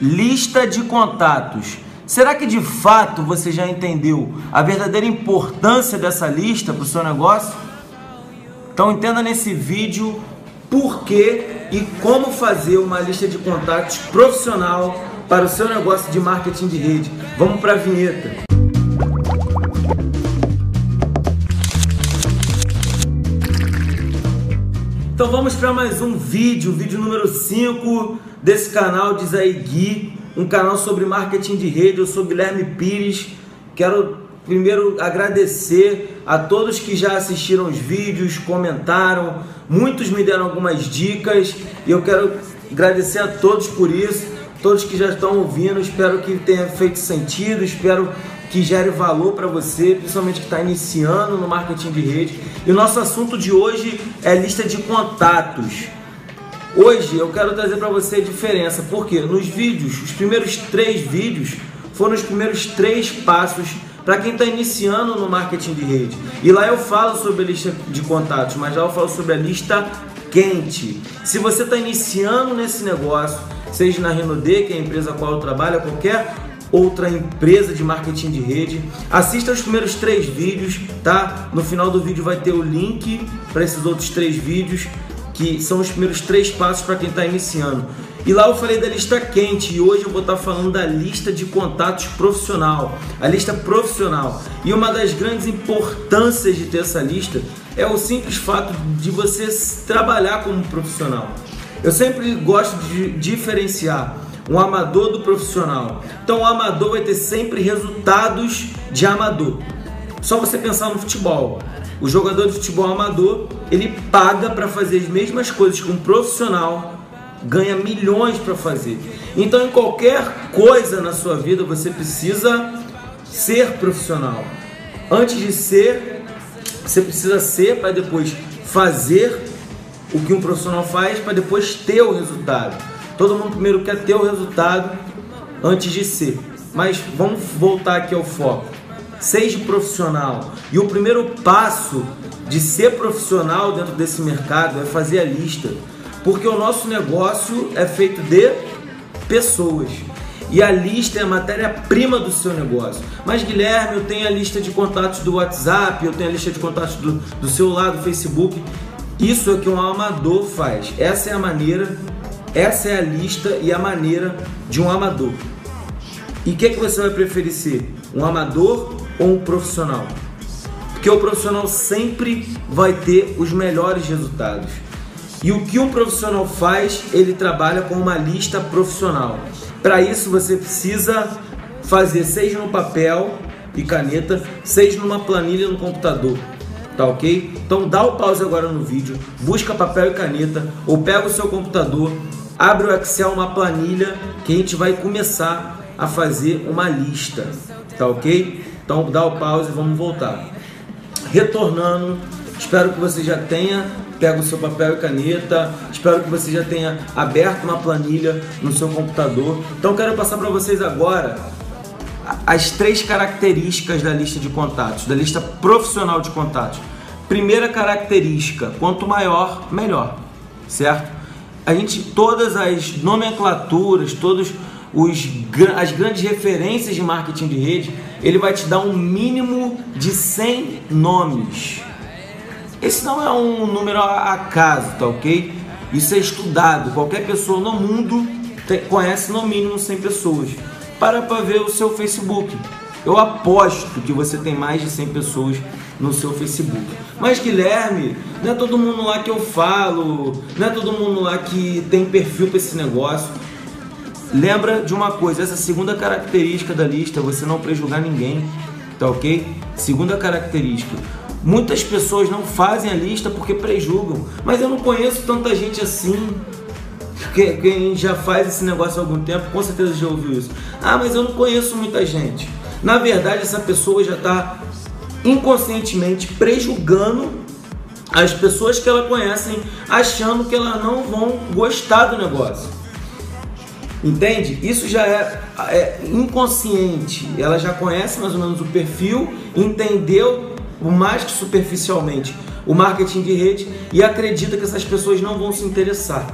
lista de contatos. Será que de fato você já entendeu a verdadeira importância dessa lista para o seu negócio? Então entenda nesse vídeo por que e como fazer uma lista de contatos profissional para o seu negócio de marketing de rede. Vamos para a vinheta. Então vamos para mais um vídeo, vídeo número 5 desse canal de Zé Gui, um canal sobre marketing de rede. Eu sou Guilherme Pires. Quero primeiro agradecer a todos que já assistiram os vídeos, comentaram, muitos me deram algumas dicas e eu quero agradecer a todos por isso, todos que já estão ouvindo. Espero que tenha feito sentido, espero que gere valor para você, principalmente que está iniciando no marketing de rede. E o nosso assunto de hoje é lista de contatos. Hoje eu quero trazer para você a diferença, porque nos vídeos, os primeiros três vídeos foram os primeiros três passos para quem está iniciando no marketing de rede. E lá eu falo sobre a lista de contatos, mas lá eu falo sobre a lista quente. Se você está iniciando nesse negócio, seja na Renaudet, que é a empresa a qual eu trabalho, qualquer outra empresa de marketing de rede. Assista os primeiros três vídeos, tá? No final do vídeo vai ter o link para esses outros três vídeos, que são os primeiros três passos para quem está iniciando. E lá eu falei da lista quente e hoje eu vou estar tá falando da lista de contatos profissional, a lista profissional. E uma das grandes importâncias de ter essa lista é o simples fato de você trabalhar como profissional. Eu sempre gosto de diferenciar um amador do profissional. Então o amador vai ter sempre resultados de amador. Só você pensar no futebol. O jogador de futebol amador, ele paga para fazer as mesmas coisas que um profissional ganha milhões para fazer. Então em qualquer coisa na sua vida você precisa ser profissional. Antes de ser, você precisa ser para depois fazer o que um profissional faz para depois ter o resultado. Todo mundo primeiro quer ter o resultado antes de ser. Mas vamos voltar aqui ao foco. Seja profissional. E o primeiro passo de ser profissional dentro desse mercado é fazer a lista. Porque o nosso negócio é feito de pessoas. E a lista é a matéria-prima do seu negócio. Mas, Guilherme, eu tenho a lista de contatos do WhatsApp, eu tenho a lista de contatos do, do celular, do Facebook. Isso é que um amador faz. Essa é a maneira essa é a lista e a maneira de um amador. E o que, é que você vai preferir ser? Um amador ou um profissional? Porque o profissional sempre vai ter os melhores resultados. E o que um profissional faz, ele trabalha com uma lista profissional. Para isso você precisa fazer seja no papel e caneta, seja numa planilha no computador. Tá ok? Então dá o pause agora no vídeo, busca papel e caneta ou pega o seu computador, abre o Excel, uma planilha que a gente vai começar a fazer uma lista, tá ok? Então dá o pause e vamos voltar. Retornando, espero que você já tenha pego o seu papel e caneta, espero que você já tenha aberto uma planilha no seu computador. Então quero passar para vocês agora as três características da lista de contatos, da lista profissional de contatos. Primeira característica, quanto maior, melhor, certo? a gente todas as nomenclaturas, todos os, as grandes referências de marketing de rede, ele vai te dar um mínimo de 100 nomes. Esse não é um número a acaso, tá ok? Isso é estudado. Qualquer pessoa no mundo conhece no mínimo 100 pessoas. Para para ver o seu Facebook. Eu aposto que você tem mais de 100 pessoas no seu Facebook. Mas Guilherme, não é todo mundo lá que eu falo, não é todo mundo lá que tem perfil para esse negócio. Lembra de uma coisa, essa segunda característica da lista, você não prejulgar ninguém, tá ok? Segunda característica. Muitas pessoas não fazem a lista porque prejulgam, mas eu não conheço tanta gente assim. Quem já faz esse negócio há algum tempo, com certeza já ouviu isso. Ah, mas eu não conheço muita gente. Na verdade, essa pessoa já está inconscientemente prejugando as pessoas que ela conhecem, achando que elas não vão gostar do negócio. Entende? Isso já é, é, inconsciente. Ela já conhece mais ou menos o perfil, entendeu o mais que superficialmente o marketing de rede e acredita que essas pessoas não vão se interessar.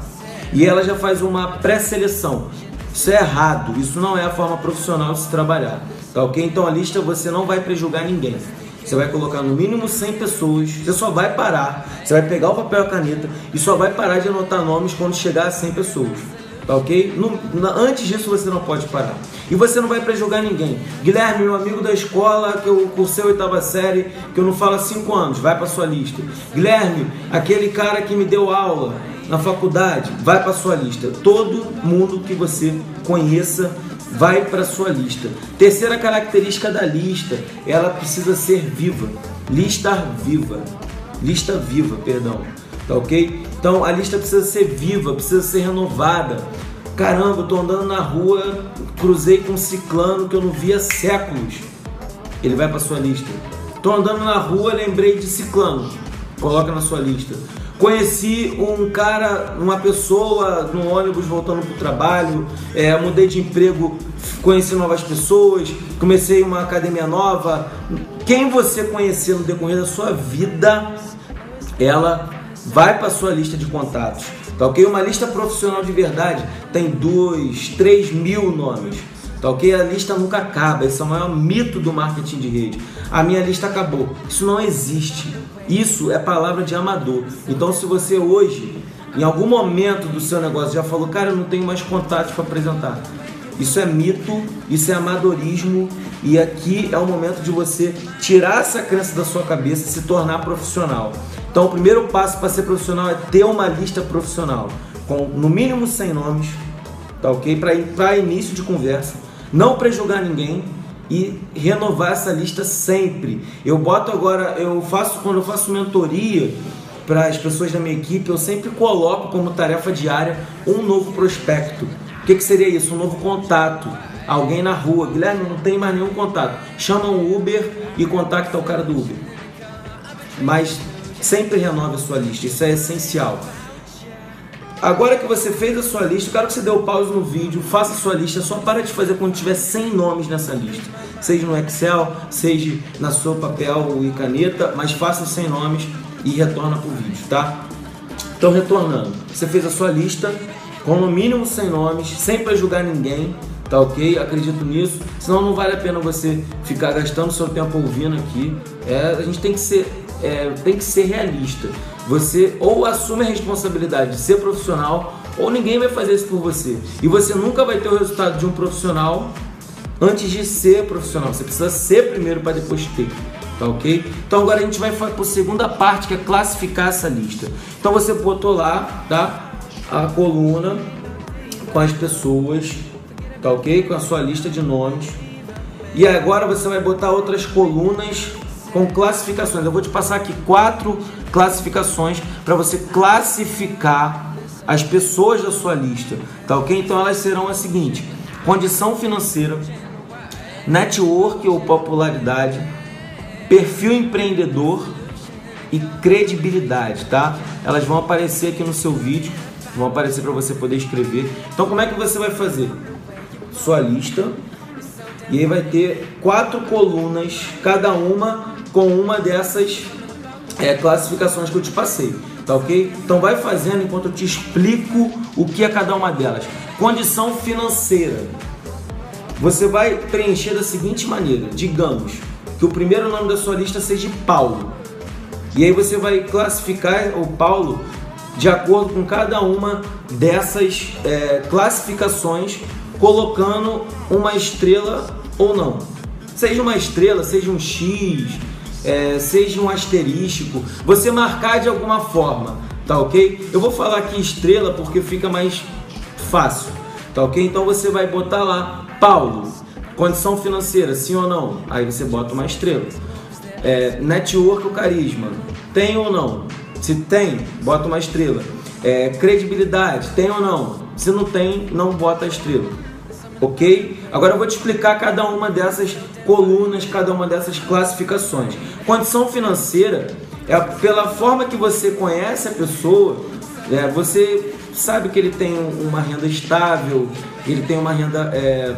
E ela já faz uma pré-seleção. Isso é errado, isso não é a forma profissional de se trabalhar. Tá ok? Então a lista você não vai prejugar ninguém. Você vai colocar no mínimo 100 pessoas, você só vai parar, você vai pegar o papel e a caneta e só vai parar de anotar nomes quando chegar a 100 pessoas. Tá ok? No, na, antes disso você não pode parar. E você não vai prejugar ninguém. Guilherme, meu amigo da escola, que eu cursei a oitava série, que eu não falo há 5 anos, vai para sua lista. Guilherme, aquele cara que me deu aula na faculdade, vai para sua lista. Todo mundo que você conheça vai para sua lista. Terceira característica da lista, ela precisa ser viva. Lista viva. Lista viva, perdão. Tá ok? Então a lista precisa ser viva, precisa ser renovada. Caramba, eu tô andando na rua, cruzei com um ciclano que eu não via séculos. Ele vai para sua lista. Tô andando na rua, lembrei de ciclano. Coloca na sua lista. Conheci um cara, uma pessoa no ônibus voltando para o trabalho, é, mudei de emprego, conheci novas pessoas, comecei uma academia nova. Quem você conhecer no decorrer da sua vida, ela vai para sua lista de contatos. Tá ok? Uma lista profissional de verdade tem dois, três mil nomes. Tá ok? A lista nunca acaba. Esse é o maior mito do marketing de rede. A minha lista acabou. Isso não existe. Isso é palavra de amador. Então, se você hoje, em algum momento do seu negócio, já falou, cara, eu não tenho mais contatos para apresentar. Isso é mito, isso é amadorismo e aqui é o momento de você tirar essa crença da sua cabeça e se tornar profissional. Então, o primeiro passo para ser profissional é ter uma lista profissional com no mínimo 100 nomes, tá ok? Para início de conversa, não prejugar ninguém e renovar essa lista sempre. Eu boto agora, eu faço quando eu faço mentoria para as pessoas da minha equipe, eu sempre coloco como tarefa diária um novo prospecto. O que, que seria isso? Um novo contato. Alguém na rua, Guilherme, não tem mais nenhum contato. Chama um Uber e contacta o cara do Uber. Mas sempre renove a sua lista, isso é essencial. Agora que você fez a sua lista, eu quero que você dê o pause no vídeo, faça a sua lista, só para de fazer quando tiver 100 nomes nessa lista. Seja no Excel, seja na sua papel e caneta, mas faça 100 nomes e retorna para o vídeo, tá? Então, retornando, você fez a sua lista com no mínimo 100 nomes, sem prejugar ninguém, tá ok? Acredito nisso, senão não vale a pena você ficar gastando seu tempo ouvindo aqui. É, a gente tem que ser, é, tem que ser realista. Você ou assume a responsabilidade de ser profissional, ou ninguém vai fazer isso por você. E você nunca vai ter o resultado de um profissional antes de ser profissional. Você precisa ser primeiro para depois ter. Tá ok? Então agora a gente vai para a segunda parte que é classificar essa lista. Então você botou lá, tá? A coluna com as pessoas, tá ok? Com a sua lista de nomes. E agora você vai botar outras colunas com classificações. Eu vou te passar aqui quatro classificações para você classificar as pessoas da sua lista, tá ok? Então elas serão as seguintes: condição financeira, network ou popularidade, perfil empreendedor e credibilidade, tá? Elas vão aparecer aqui no seu vídeo, vão aparecer para você poder escrever. Então como é que você vai fazer? Sua lista e aí vai ter quatro colunas, cada uma com uma dessas é, classificações que eu te passei, tá ok? Então vai fazendo enquanto eu te explico o que é cada uma delas. Condição financeira. Você vai preencher da seguinte maneira: digamos que o primeiro nome da sua lista seja Paulo. E aí você vai classificar o Paulo de acordo com cada uma dessas é, classificações, colocando uma estrela ou não. Seja uma estrela, seja um X, é, seja um asterístico, você marcar de alguma forma, tá ok? Eu vou falar aqui estrela porque fica mais fácil, tá ok? Então você vai botar lá, Paulo, condição financeira, sim ou não? Aí você bota uma estrela. É, network ou carisma, tem ou não? Se tem, bota uma estrela. É, credibilidade, tem ou não? Se não tem, não bota a estrela ok? Agora eu vou te explicar cada uma dessas colunas, cada uma dessas classificações. Condição financeira é pela forma que você conhece a pessoa, é, você sabe que ele tem uma renda estável, ele tem uma renda, é,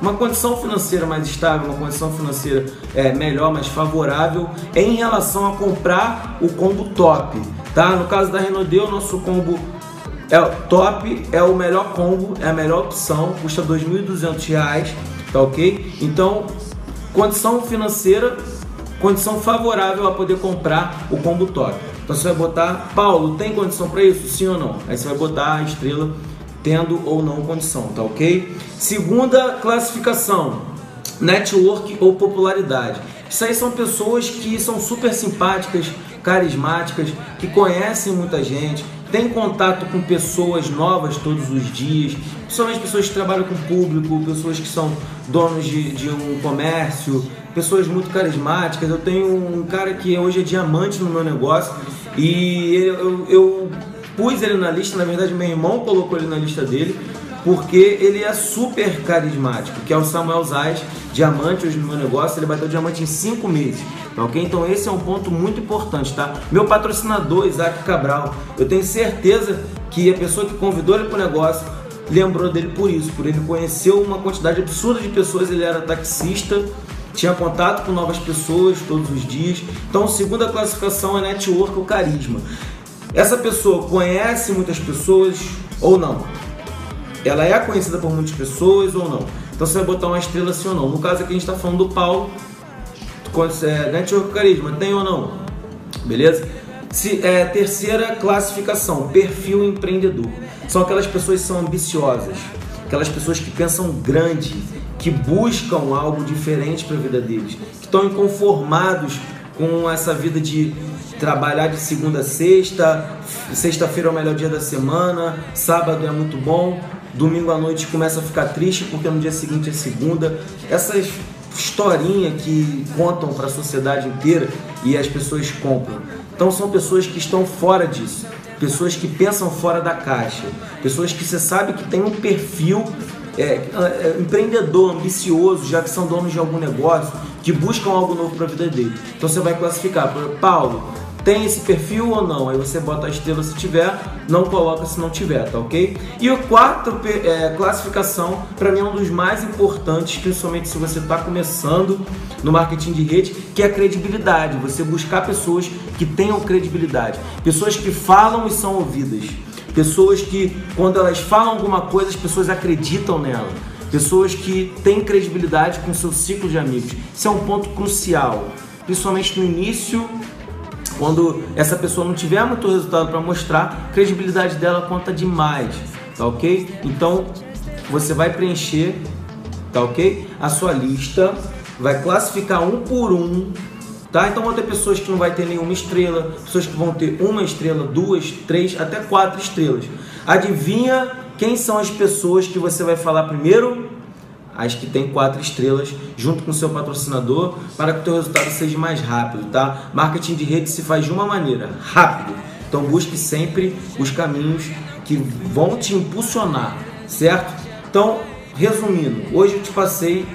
uma condição financeira mais estável, uma condição financeira é, melhor, mais favorável em relação a comprar o combo top, tá? No caso da Renault, o nosso combo é top, é o melhor combo, é a melhor opção, custa R$ 2.200, tá ok? Então, condição financeira, condição favorável a poder comprar o combo top. Então você vai botar, Paulo, tem condição para isso? Sim ou não? Aí você vai botar a estrela tendo ou não condição, tá ok? Segunda classificação, network ou popularidade. Isso aí são pessoas que são super simpáticas, carismáticas, que conhecem muita gente, tem contato com pessoas novas todos os dias, principalmente pessoas que trabalham com público, pessoas que são donos de, de um comércio, pessoas muito carismáticas. Eu tenho um cara que hoje é diamante no meu negócio e eu, eu pus ele na lista, na verdade meu irmão colocou ele na lista dele, porque ele é super carismático, que é o Samuel Zais, diamante hoje no meu negócio, ele bateu diamante em 5 meses, tá ok? Então esse é um ponto muito importante, tá? Meu patrocinador, Isaac Cabral, eu tenho certeza que a pessoa que convidou ele para o negócio lembrou dele por isso, por ele conhecer uma quantidade absurda de pessoas, ele era taxista, tinha contato com novas pessoas todos os dias. Então, segunda classificação é network ou carisma. Essa pessoa conhece muitas pessoas ou não? Ela é conhecida por muitas pessoas ou não. Então você vai botar uma estrela sim ou não. No caso aqui a gente está falando do Paulo, é, Network Carisma, tem ou não? Beleza? Se, é, terceira classificação, perfil empreendedor. São aquelas pessoas que são ambiciosas, aquelas pessoas que pensam grande, que buscam algo diferente para a vida deles, que estão inconformados com essa vida de trabalhar de segunda a sexta, sexta-feira é o melhor dia da semana, sábado é muito bom, domingo à noite começa a ficar triste porque no dia seguinte é segunda. Essas historinha que contam para a sociedade inteira e as pessoas compram. Então são pessoas que estão fora disso, pessoas que pensam fora da caixa, pessoas que você sabe que tem um perfil é, é, empreendedor, ambicioso, já que são donos de algum negócio, que buscam algo novo para a vida dele. Então você vai classificar, Paulo, tem esse perfil ou não? Aí você bota a estrela se tiver, não coloca se não tiver, tá ok? E o quarto é, classificação, para mim é um dos mais importantes, principalmente se você está começando no marketing de rede, que é a credibilidade. Você buscar pessoas que tenham credibilidade, pessoas que falam e são ouvidas, pessoas que quando elas falam alguma coisa as pessoas acreditam nela. Pessoas que têm credibilidade com seu ciclo de amigos. Isso é um ponto crucial, principalmente no início quando essa pessoa não tiver muito resultado para mostrar, a credibilidade dela conta demais, tá ok? Então você vai preencher, tá ok? A sua lista, vai classificar um por um, tá? Então vão ter pessoas que não vai ter nenhuma estrela, pessoas que vão ter uma estrela, duas, três, até quatro estrelas. Adivinha quem são as pessoas que você vai falar primeiro? As que tem quatro estrelas junto com seu patrocinador para que o teu resultado seja mais rápido, tá? Marketing de rede se faz de uma maneira, rápido. Então busque sempre os caminhos que vão te impulsionar, certo? Então, resumindo, hoje eu te passei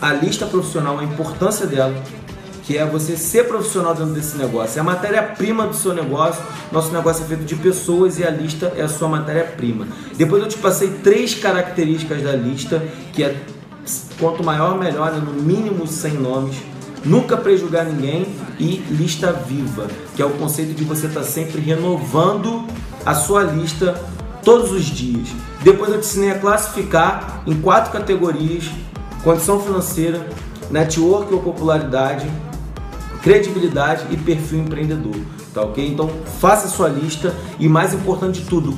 a lista profissional, a importância dela, que é você ser profissional dentro desse negócio. É a matéria-prima do seu negócio. Nosso negócio é feito de pessoas e a lista é a sua matéria-prima. Depois eu te passei três características da lista, que é Quanto maior, melhor, né? no mínimo 100 nomes. Nunca prejugar ninguém e lista viva, que é o conceito de você estar tá sempre renovando a sua lista todos os dias. Depois eu te ensinei a classificar em quatro categorias: condição financeira, network ou popularidade, credibilidade e perfil empreendedor. Tá ok? Então faça a sua lista e mais importante de tudo,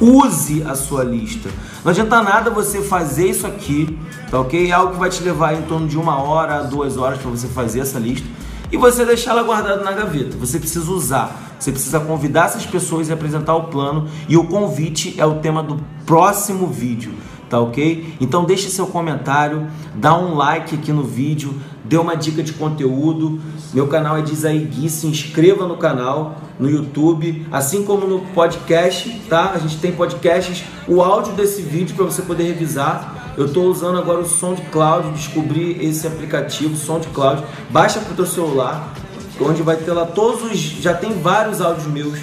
use a sua lista. Não adianta nada você fazer isso aqui, tá ok? É algo que vai te levar em torno de uma hora, duas horas para você fazer essa lista e você deixar ela guardada na gaveta. Você precisa usar, você precisa convidar essas pessoas e apresentar o plano. E o convite é o tema do próximo vídeo, tá ok? Então deixe seu comentário, dá um like aqui no vídeo, dê uma dica de conteúdo. Meu canal é Dizaí Gui, se inscreva no canal no YouTube, assim como no podcast, tá? A gente tem podcasts, o áudio desse vídeo para você poder revisar. Eu estou usando agora o SoundCloud, descobri esse aplicativo SoundCloud. Baixa para o teu celular, onde vai ter lá todos os, já tem vários áudios meus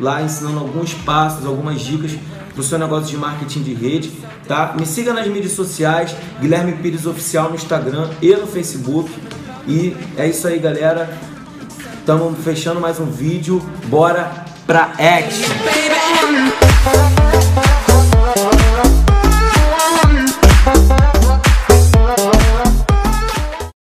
lá ensinando alguns passos, algumas dicas para o seu negócio de marketing de rede, tá? Me siga nas mídias sociais, Guilherme Pires Oficial no Instagram e no Facebook. E é isso aí, galera. Estamos fechando mais um vídeo. Bora pra action!